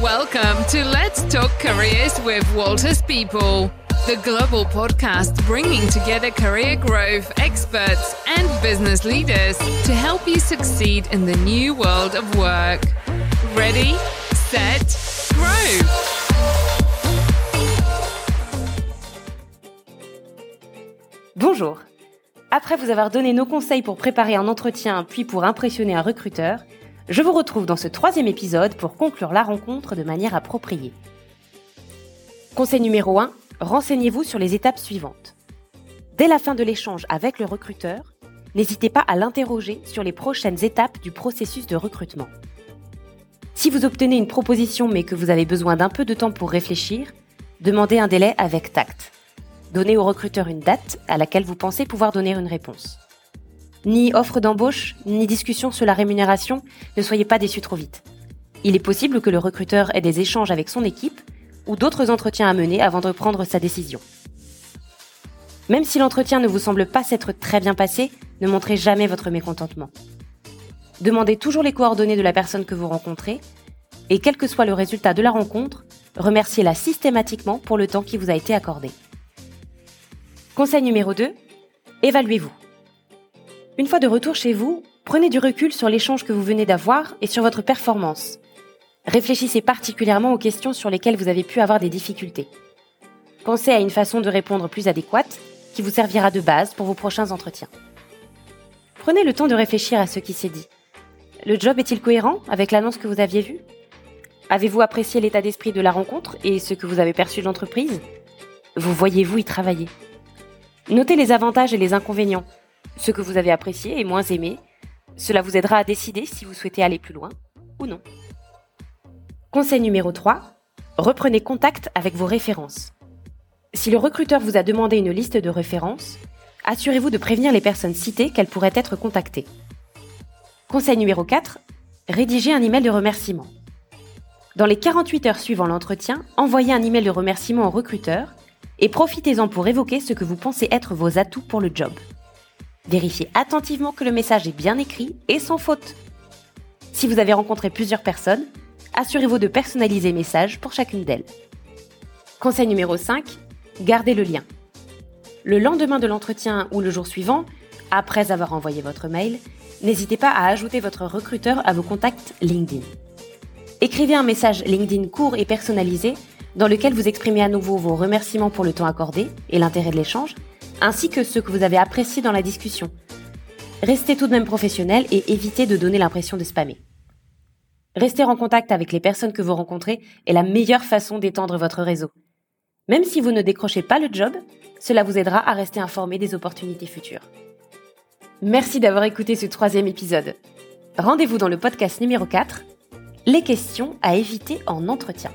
Welcome to Let's Talk Careers with Walters People, the global podcast bringing together career growth experts and business leaders to help you succeed in the new world of work. Ready, set, grow. Bonjour. Après vous avoir donné nos conseils pour préparer un entretien puis pour impressionner un recruteur, je vous retrouve dans ce troisième épisode pour conclure la rencontre de manière appropriée. Conseil numéro 1, renseignez-vous sur les étapes suivantes. Dès la fin de l'échange avec le recruteur, n'hésitez pas à l'interroger sur les prochaines étapes du processus de recrutement. Si vous obtenez une proposition mais que vous avez besoin d'un peu de temps pour réfléchir, demandez un délai avec tact. Donnez au recruteur une date à laquelle vous pensez pouvoir donner une réponse. Ni offre d'embauche, ni discussion sur la rémunération, ne soyez pas déçus trop vite. Il est possible que le recruteur ait des échanges avec son équipe ou d'autres entretiens à mener avant de prendre sa décision. Même si l'entretien ne vous semble pas s'être très bien passé, ne montrez jamais votre mécontentement. Demandez toujours les coordonnées de la personne que vous rencontrez et quel que soit le résultat de la rencontre, remerciez-la systématiquement pour le temps qui vous a été accordé. Conseil numéro 2, évaluez-vous. Une fois de retour chez vous, prenez du recul sur l'échange que vous venez d'avoir et sur votre performance. Réfléchissez particulièrement aux questions sur lesquelles vous avez pu avoir des difficultés. Pensez à une façon de répondre plus adéquate qui vous servira de base pour vos prochains entretiens. Prenez le temps de réfléchir à ce qui s'est dit. Le job est-il cohérent avec l'annonce que vous aviez vue? Avez-vous apprécié l'état d'esprit de la rencontre et ce que vous avez perçu de l'entreprise? Vous voyez-vous y travailler? Notez les avantages et les inconvénients ce que vous avez apprécié et moins aimé. Cela vous aidera à décider si vous souhaitez aller plus loin ou non. Conseil numéro 3. Reprenez contact avec vos références. Si le recruteur vous a demandé une liste de références, assurez-vous de prévenir les personnes citées qu'elles pourraient être contactées. Conseil numéro 4. Rédigez un email de remerciement. Dans les 48 heures suivant l'entretien, envoyez un email de remerciement au recruteur et profitez-en pour évoquer ce que vous pensez être vos atouts pour le job. Vérifiez attentivement que le message est bien écrit et sans faute. Si vous avez rencontré plusieurs personnes, assurez-vous de personnaliser le message pour chacune d'elles. Conseil numéro 5, gardez le lien. Le lendemain de l'entretien ou le jour suivant, après avoir envoyé votre mail, n'hésitez pas à ajouter votre recruteur à vos contacts LinkedIn. Écrivez un message LinkedIn court et personnalisé dans lequel vous exprimez à nouveau vos remerciements pour le temps accordé et l'intérêt de l'échange, ainsi que ceux que vous avez appréciés dans la discussion. Restez tout de même professionnel et évitez de donner l'impression de spammer. Rester en contact avec les personnes que vous rencontrez est la meilleure façon d'étendre votre réseau. Même si vous ne décrochez pas le job, cela vous aidera à rester informé des opportunités futures. Merci d'avoir écouté ce troisième épisode. Rendez-vous dans le podcast numéro 4, les questions à éviter en entretien.